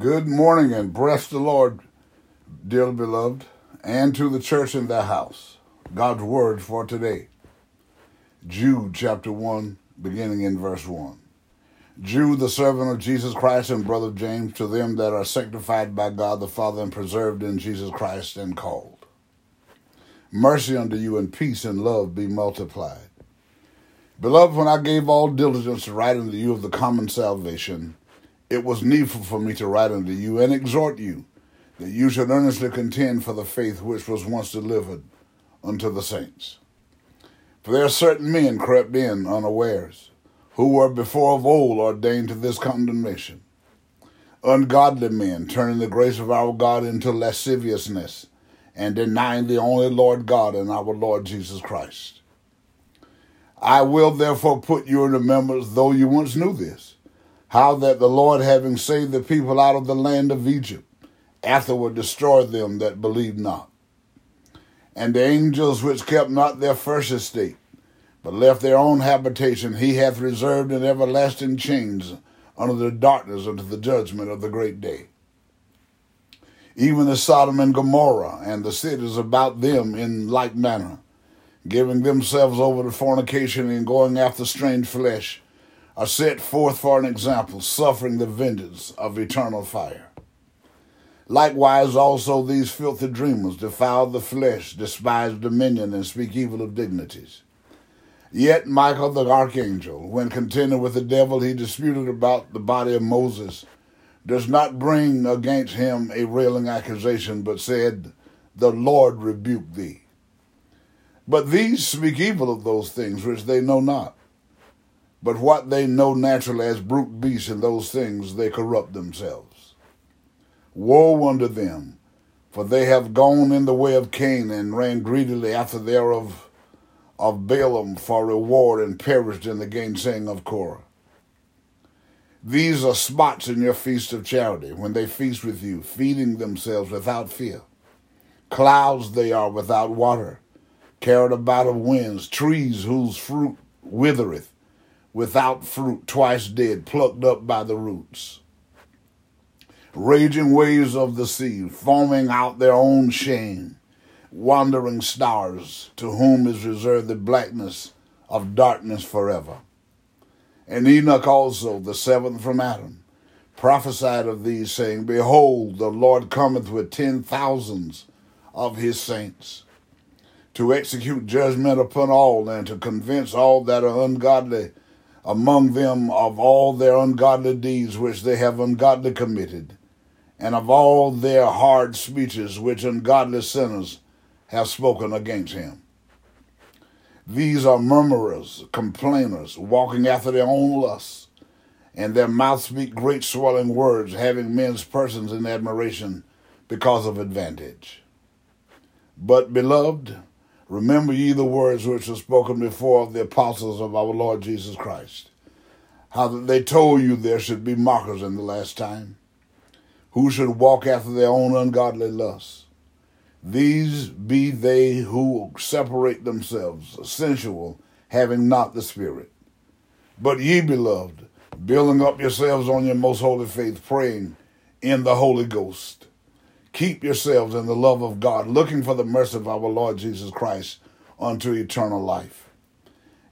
Good morning and bless the Lord, dearly beloved, and to the church in the house. God's word for today. Jude chapter 1, beginning in verse 1. Jude, the servant of Jesus Christ and brother James, to them that are sanctified by God the Father and preserved in Jesus Christ and called. Mercy unto you and peace and love be multiplied. Beloved, when I gave all diligence to write unto you of the common salvation, it was needful for me to write unto you and exhort you that you should earnestly contend for the faith which was once delivered unto the saints. For there are certain men crept in unawares, who were before of old ordained to this condemnation. Ungodly men, turning the grace of our God into lasciviousness, and denying the only Lord God and our Lord Jesus Christ. I will therefore put you in remembrance, though you once knew this how that the Lord, having saved the people out of the land of Egypt, afterward destroyed them that believed not. And the angels which kept not their first estate, but left their own habitation, he hath reserved in everlasting chains under the darkness unto the judgment of the great day. Even as Sodom and Gomorrah and the cities about them in like manner, giving themselves over to fornication and going after strange flesh, are set forth for an example, suffering the vengeance of eternal fire. Likewise, also these filthy dreamers defile the flesh, despise dominion, and speak evil of dignities. Yet Michael the archangel, when contending with the devil, he disputed about the body of Moses, does not bring against him a railing accusation, but said, The Lord rebuke thee. But these speak evil of those things which they know not but what they know naturally as brute beasts in those things, they corrupt themselves. Woe unto them, for they have gone in the way of Cain and ran greedily after thereof of Balaam for reward and perished in the gainsaying of Korah. These are spots in your feast of charity, when they feast with you, feeding themselves without fear. Clouds they are without water, carried about of winds, trees whose fruit withereth, without fruit, twice dead, plucked up by the roots. Raging waves of the sea, foaming out their own shame, wandering stars, to whom is reserved the blackness of darkness forever. And Enoch also, the seventh from Adam, prophesied of these, saying, Behold, the Lord cometh with ten thousands of his saints to execute judgment upon all and to convince all that are ungodly among them of all their ungodly deeds which they have ungodly committed, and of all their hard speeches which ungodly sinners have spoken against him. These are murmurers, complainers, walking after their own lusts, and their mouths speak great swelling words, having men's persons in admiration because of advantage. But, beloved, Remember ye the words which were spoken before of the apostles of our Lord Jesus Christ, how that they told you there should be mockers in the last time, who should walk after their own ungodly lusts. These be they who separate themselves, sensual, having not the Spirit. But ye, beloved, building up yourselves on your most holy faith, praying in the Holy Ghost Keep yourselves in the love of God, looking for the mercy of our Lord Jesus Christ unto eternal life.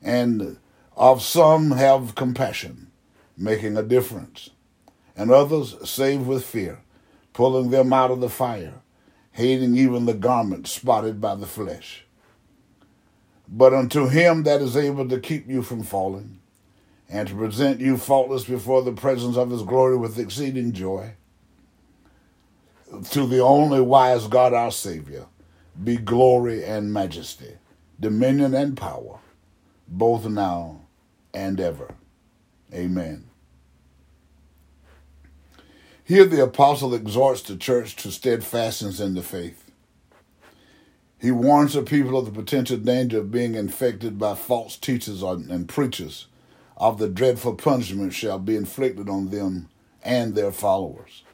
And of some have compassion, making a difference, and others save with fear, pulling them out of the fire, hating even the garment spotted by the flesh. But unto him that is able to keep you from falling, and to present you faultless before the presence of his glory with exceeding joy, to the only wise God our Savior be glory and majesty, dominion and power, both now and ever. Amen. Here the apostle exhorts the church to steadfastness in the faith. He warns the people of the potential danger of being infected by false teachers and preachers of the dreadful punishment shall be inflicted on them and their followers.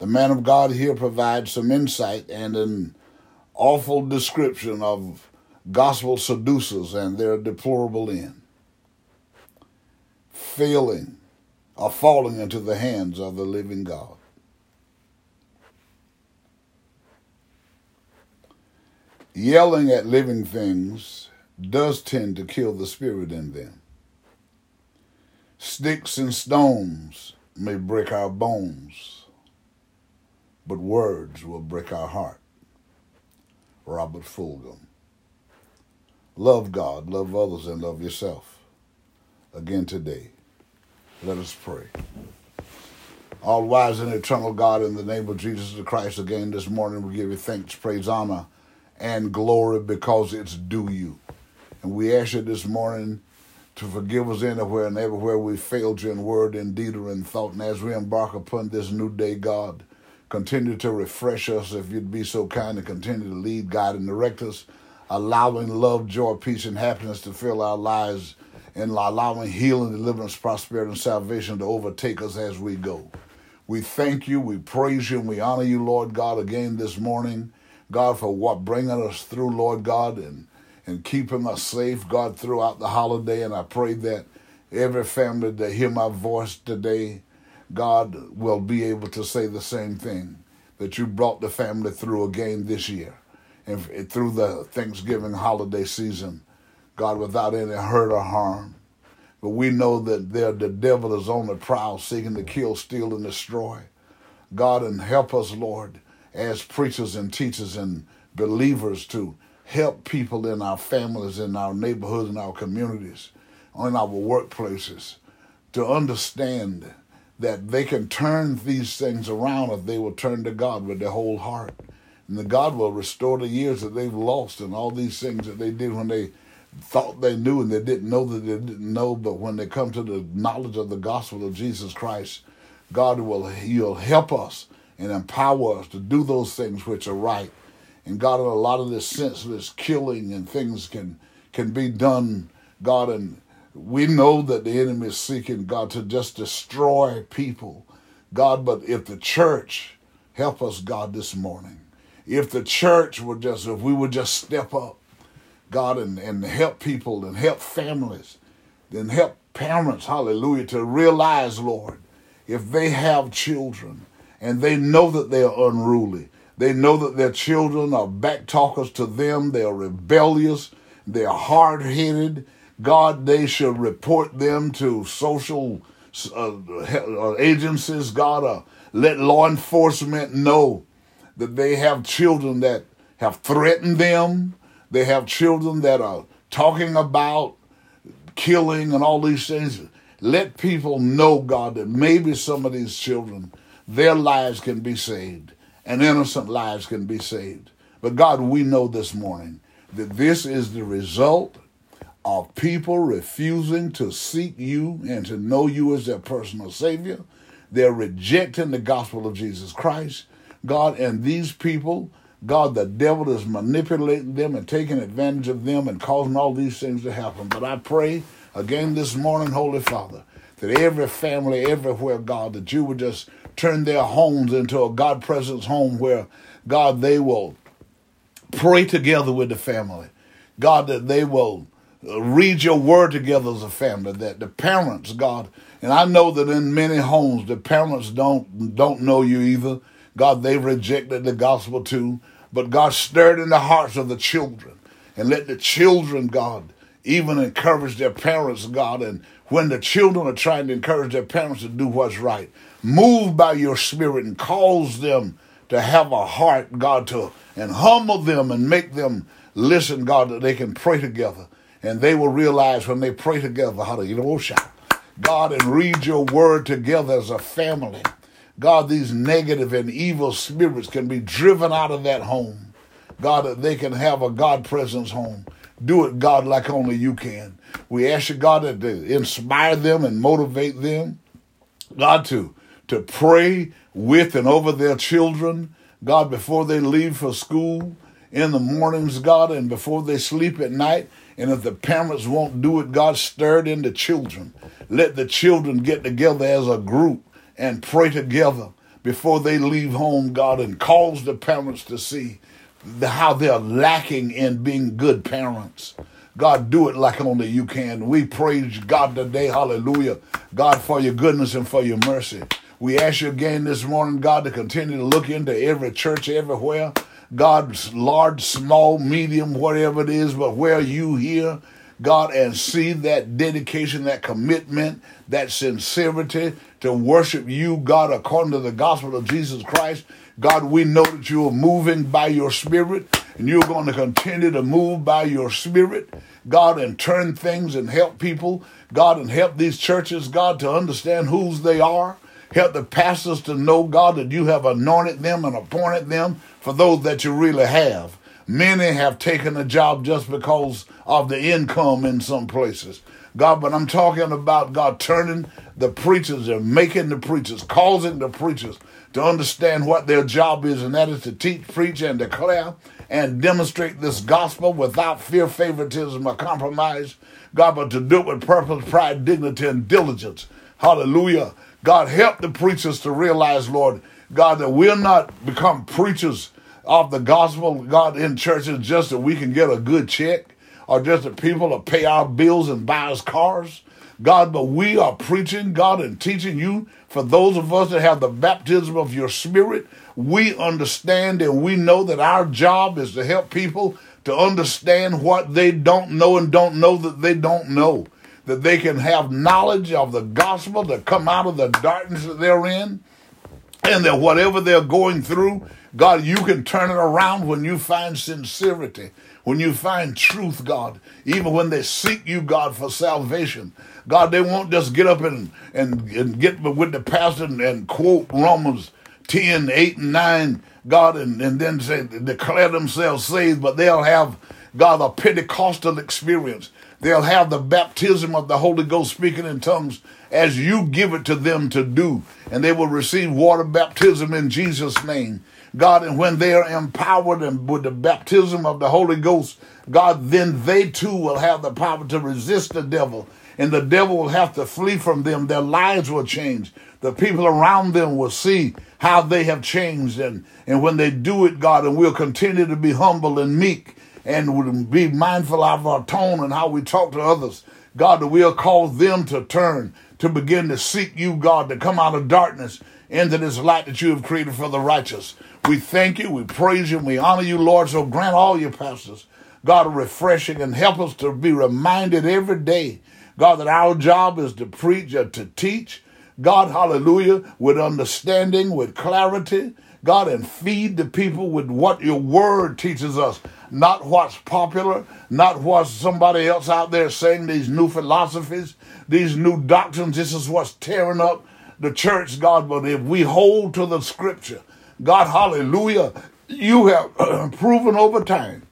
The man of God here provides some insight and an awful description of gospel seducers and their deplorable end. Failing or falling into the hands of the living God. Yelling at living things does tend to kill the spirit in them. Sticks and stones may break our bones but words will break our heart. Robert Fulghum. Love God, love others, and love yourself. Again today, let us pray. All wise and eternal God, in the name of Jesus the Christ, again this morning we give you thanks, praise, honor, and glory because it's due you. And we ask you this morning to forgive us anywhere and everywhere we failed you in word and deed or in thought. And as we embark upon this new day, God, continue to refresh us if you'd be so kind and continue to lead, guide, and direct us, allowing love, joy, peace, and happiness to fill our lives and allowing healing, deliverance, prosperity, and salvation to overtake us as we go. We thank you, we praise you, and we honor you, Lord God, again this morning. God, for what bringing us through, Lord God, and and keeping us safe, God, throughout the holiday. And I pray that every family that hear my voice today, God will be able to say the same thing that you brought the family through again this year and through the Thanksgiving holiday season, God, without any hurt or harm. But we know that there the devil is on the prowl, seeking to kill, steal, and destroy. God, and help us, Lord, as preachers and teachers and believers to help people in our families, in our neighborhoods, in our communities, in our workplaces to understand that they can turn these things around if they will turn to God with their whole heart. And that God will restore the years that they've lost and all these things that they did when they thought they knew and they didn't know that they didn't know. But when they come to the knowledge of the gospel of Jesus Christ, God will He'll help us and empower us to do those things which are right and God, a lot of this senseless killing and things can can be done, God, and we know that the enemy is seeking God to just destroy people, God. But if the church help us, God, this morning, if the church would just, if we would just step up, God, and and help people and help families, then help parents, Hallelujah, to realize, Lord, if they have children and they know that they are unruly they know that their children are backtalkers to them. They are rebellious. They are hard headed. God, they should report them to social uh, uh, agencies. God, uh, let law enforcement know that they have children that have threatened them. They have children that are talking about killing and all these things. Let people know, God, that maybe some of these children, their lives can be saved and innocent lives can be saved. But God, we know this morning that this is the result of people refusing to seek you and to know you as their personal Savior. They're rejecting the gospel of Jesus Christ. God, and these people, God, the devil is manipulating them and taking advantage of them and causing all these things to happen. But I pray again this morning, Holy Father, that every family everywhere, God, that you would just turn their homes into a God presence home where, God, they will pray together with the family. God, that they will read your word together as a family, that the parents, God, and I know that in many homes the parents don't don't know you either. God, they've rejected the gospel too. But God stirred in the hearts of the children and let the children, God, even encourage their parents, God. And when the children are trying to encourage their parents to do what's right, move by your spirit and cause them to have a heart, God, to and humble them and make them listen, God, that they can pray together. And they will realize when they pray together shout. God and read your word together as a family. God, these negative and evil spirits can be driven out of that home. God, that they can have a God presence home. Do it, God, like only you can. We ask you, God, to inspire them and motivate them. God, to to pray with and over their children, God, before they leave for school in the mornings, God, and before they sleep at night. And if the parents won't do it, God, stirred in the children. Let the children get together as a group and pray together before they leave home, God, and cause the parents to see the, how they're lacking in being good parents. God, do it like only you can. We praise God today. Hallelujah. God, for your goodness and for your mercy. We ask you again this morning, God, to continue to look into every church everywhere. God's large, small, medium, whatever it is, but where you hear God and see that dedication, that commitment, that sincerity to worship you, God, according to the gospel of Jesus Christ. God, we know that you are moving by your spirit and you're going to continue to move by your spirit, God, and turn things and help people, God, and help these churches, God, to understand whose they are. Help the pastors to know, God, that you have anointed them and appointed them for those that you really have. Many have taken a job just because of the income in some places. God, but I'm talking about God turning the preachers and making the preachers, causing the preachers to understand what their job is, and that is to teach, preach, and declare and demonstrate this gospel without fear, favoritism, or compromise. God, but to do it with purpose, pride, dignity, and diligence. Hallelujah. God, help the preachers to realize, Lord, God, that we'll not become preachers of the gospel, God, in churches just that we can get a good check or just that people to pay our bills and buy us cars. God, but we are preaching, God, and teaching you for those of us that have the baptism of your spirit. We understand and we know that our job is to help people to understand what they don't know and don't know that they don't know. That they can have knowledge of the gospel to come out of the darkness that they're in. And that whatever they're going through, God, you can turn it around when you find sincerity, when you find truth, God, even when they seek you, God, for salvation. God, they won't just get up and, and, and get with the pastor and, and quote Romans 10, 8, and 9, God, and, and then say, declare themselves saved, but they'll have, God, a Pentecostal experience. They'll have the baptism of the Holy Ghost speaking in tongues as you give it to them to do. And they will receive water baptism in Jesus' name. God, and when they are empowered and with the baptism of the Holy Ghost, God, then they too will have the power to resist the devil, and the devil will have to flee from them. Their lives will change. The people around them will see how they have changed, and, and when they do it, God, and we'll continue to be humble and meek and would be mindful of our tone and how we talk to others. God, that we'll cause them to turn, to begin to seek you, God, to come out of darkness into this light that you have created for the righteous. We thank you, we praise you, and we honor you, Lord. So grant all your pastors, God, a refreshing and help us to be reminded every day, God, that our job is to preach or to teach, God, hallelujah, with understanding, with clarity, God, and feed the people with what your word teaches us, not what's popular, not what somebody else out there saying, these new philosophies, these new doctrines. This is what's tearing up the church, God. But if we hold to the scripture, God, hallelujah, you have proven over time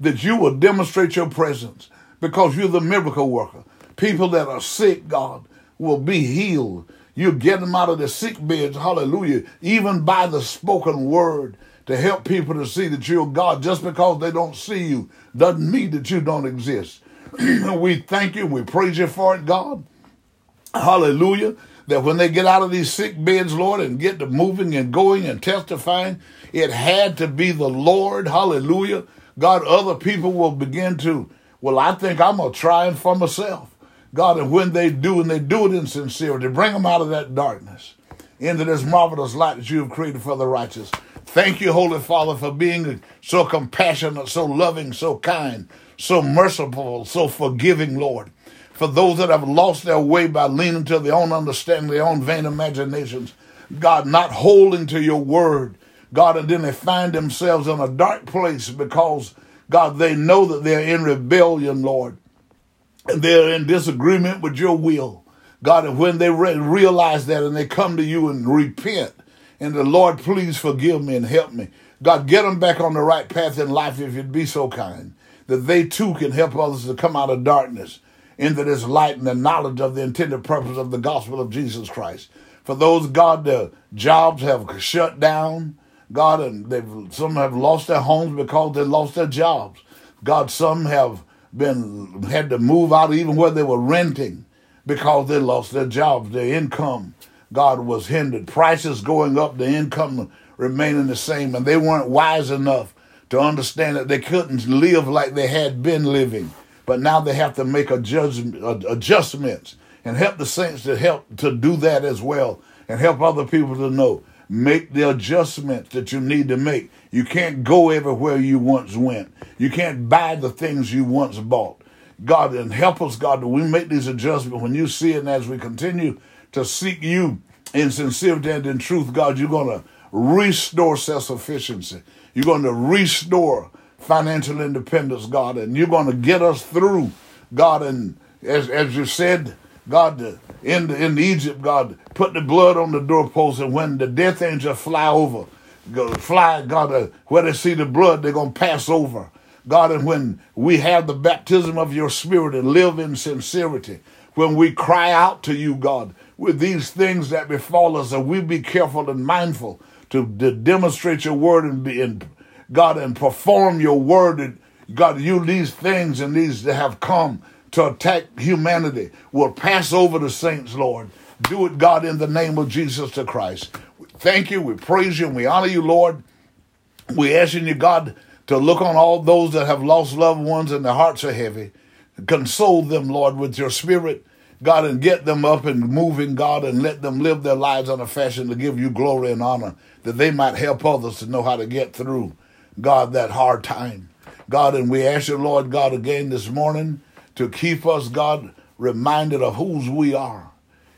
that you will demonstrate your presence because you're the miracle worker. People that are sick, God, will be healed. You get them out of the sick beds, hallelujah, even by the spoken word to help people to see that you're God. Just because they don't see you doesn't mean that you don't exist. we thank you, we praise you for it, God. Hallelujah that when they get out of these sick beds, Lord, and get to moving and going and testifying, it had to be the Lord. Hallelujah. God, other people will begin to, well, I think I'm going to try it for myself. God, and when they do, and they do it in sincerity, bring them out of that darkness into this marvelous light that you have created for the righteous. Thank you, Holy Father, for being so compassionate, so loving, so kind, so merciful, so forgiving, Lord for those that have lost their way by leaning to their own understanding, their own vain imaginations. God, not holding to your word. God, and then they find themselves in a dark place because, God, they know that they're in rebellion, Lord. They're in disagreement with your will. God, and when they re- realize that and they come to you and repent, and the Lord, please forgive me and help me. God, get them back on the right path in life if you'd be so kind, that they too can help others to come out of darkness into this light and the knowledge of the intended purpose of the gospel of Jesus Christ. For those, God, their jobs have shut down, God, and they've some have lost their homes because they lost their jobs. God, some have been had to move out even where they were renting because they lost their jobs, their income. God was hindered. Prices going up, the income remaining the same, and they weren't wise enough to understand that they couldn't live like they had been living but now they have to make adjustment, adjustments and help the saints to help to do that as well and help other people to know. Make the adjustments that you need to make. You can't go everywhere you once went. You can't buy the things you once bought. God, and help us, God, that we make these adjustments when you see it and as we continue to seek you in sincerity and in truth, God, you're going to restore self sufficiency. You're going to restore financial independence, God, and you're going to get us through, God. And as, as you said, God, in, in Egypt, God, put the blood on the doorpost, and when the death angel fly over, go, fly, God, uh, where they see the blood, they're going to pass over. God, and when we have the baptism of your spirit and live in sincerity, when we cry out to you, God, with these things that befall us, and we be careful and mindful to, to demonstrate your word and be in God and perform your word. And God, you these things and these that have come to attack humanity will pass over the saints, Lord. Do it, God, in the name of Jesus the Christ. Thank you. We praise you and we honor you, Lord. We asking you, God, to look on all those that have lost loved ones and their hearts are heavy. Console them, Lord, with your spirit, God, and get them up and moving, God, and let them live their lives on a fashion to give you glory and honor, that they might help others to know how to get through, God, that hard time. God, and we ask you, Lord God, again this morning to keep us, God, reminded of whose we are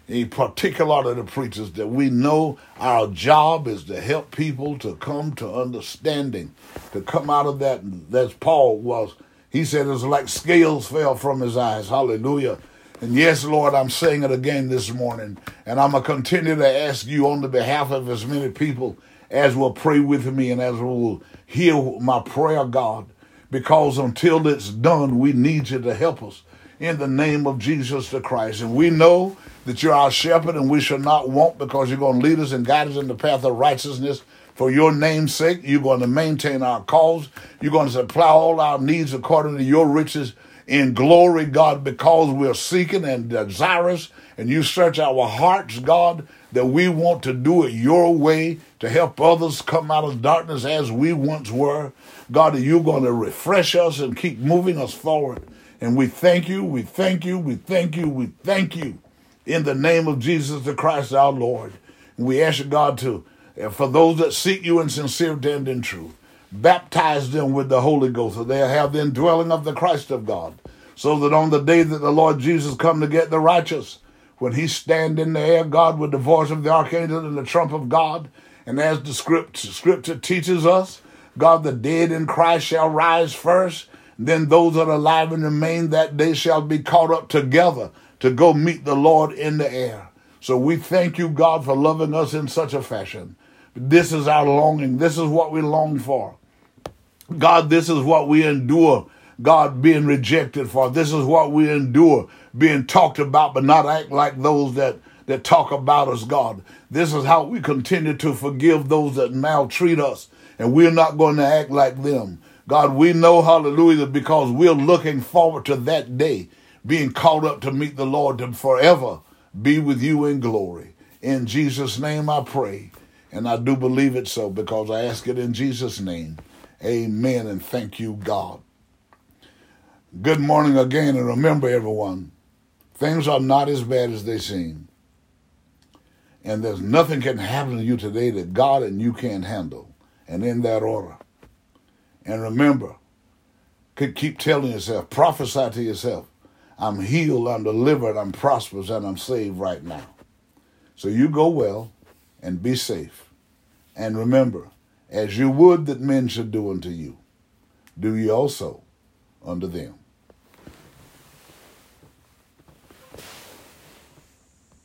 in particular to the preachers, that we know our job is to help people to come to understanding, to come out of that. That's Paul was. He said it's like scales fell from his eyes. Hallelujah. And yes, Lord, I'm saying it again this morning. And I'm going to continue to ask you on the behalf of as many people as will pray with me and as will hear my prayer, God. Because until it's done, we need you to help us in the name of Jesus the Christ. And we know that you're our shepherd and we shall not want because you're going to lead us and guide us in the path of righteousness for your name's sake. You're going to maintain our cause. You're going to supply all our needs according to your riches in glory, God, because we're seeking and desirous and you search our hearts, God, that we want to do it your way to help others come out of darkness as we once were. God, you're going to refresh us and keep moving us forward. And we thank you, we thank you, we thank you, we thank you in the name of Jesus the Christ our Lord. And we ask you, God, to, uh, for those that seek you in sincerity and in truth, baptize them with the Holy Ghost, so they have the indwelling of the Christ of God, so that on the day that the Lord Jesus come to get the righteous, when he stand in the air, God, with the voice of the archangel and the trump of God, and as the script, scripture teaches us, God, the dead in Christ shall rise first, then those that are alive and remain that day shall be caught up together to go meet the Lord in the air. So we thank you, God, for loving us in such a fashion. This is our longing. This is what we long for. God, this is what we endure. God being rejected for. This is what we endure being talked about, but not act like those that, that talk about us, God. This is how we continue to forgive those that maltreat us, and we're not going to act like them. God, we know, hallelujah, because we're looking forward to that day being called up to meet the Lord to forever be with you in glory. In Jesus' name I pray, and I do believe it so because I ask it in Jesus' name. Amen, and thank you, God. Good morning again, and remember, everyone, things are not as bad as they seem. And there's nothing can happen to you today that God and you can't handle. And in that order. And remember, could keep telling yourself, prophesy to yourself, I'm healed, I'm delivered, I'm prosperous, and I'm saved right now. So you go well and be safe. And remember, as you would that men should do unto you, do ye also unto them.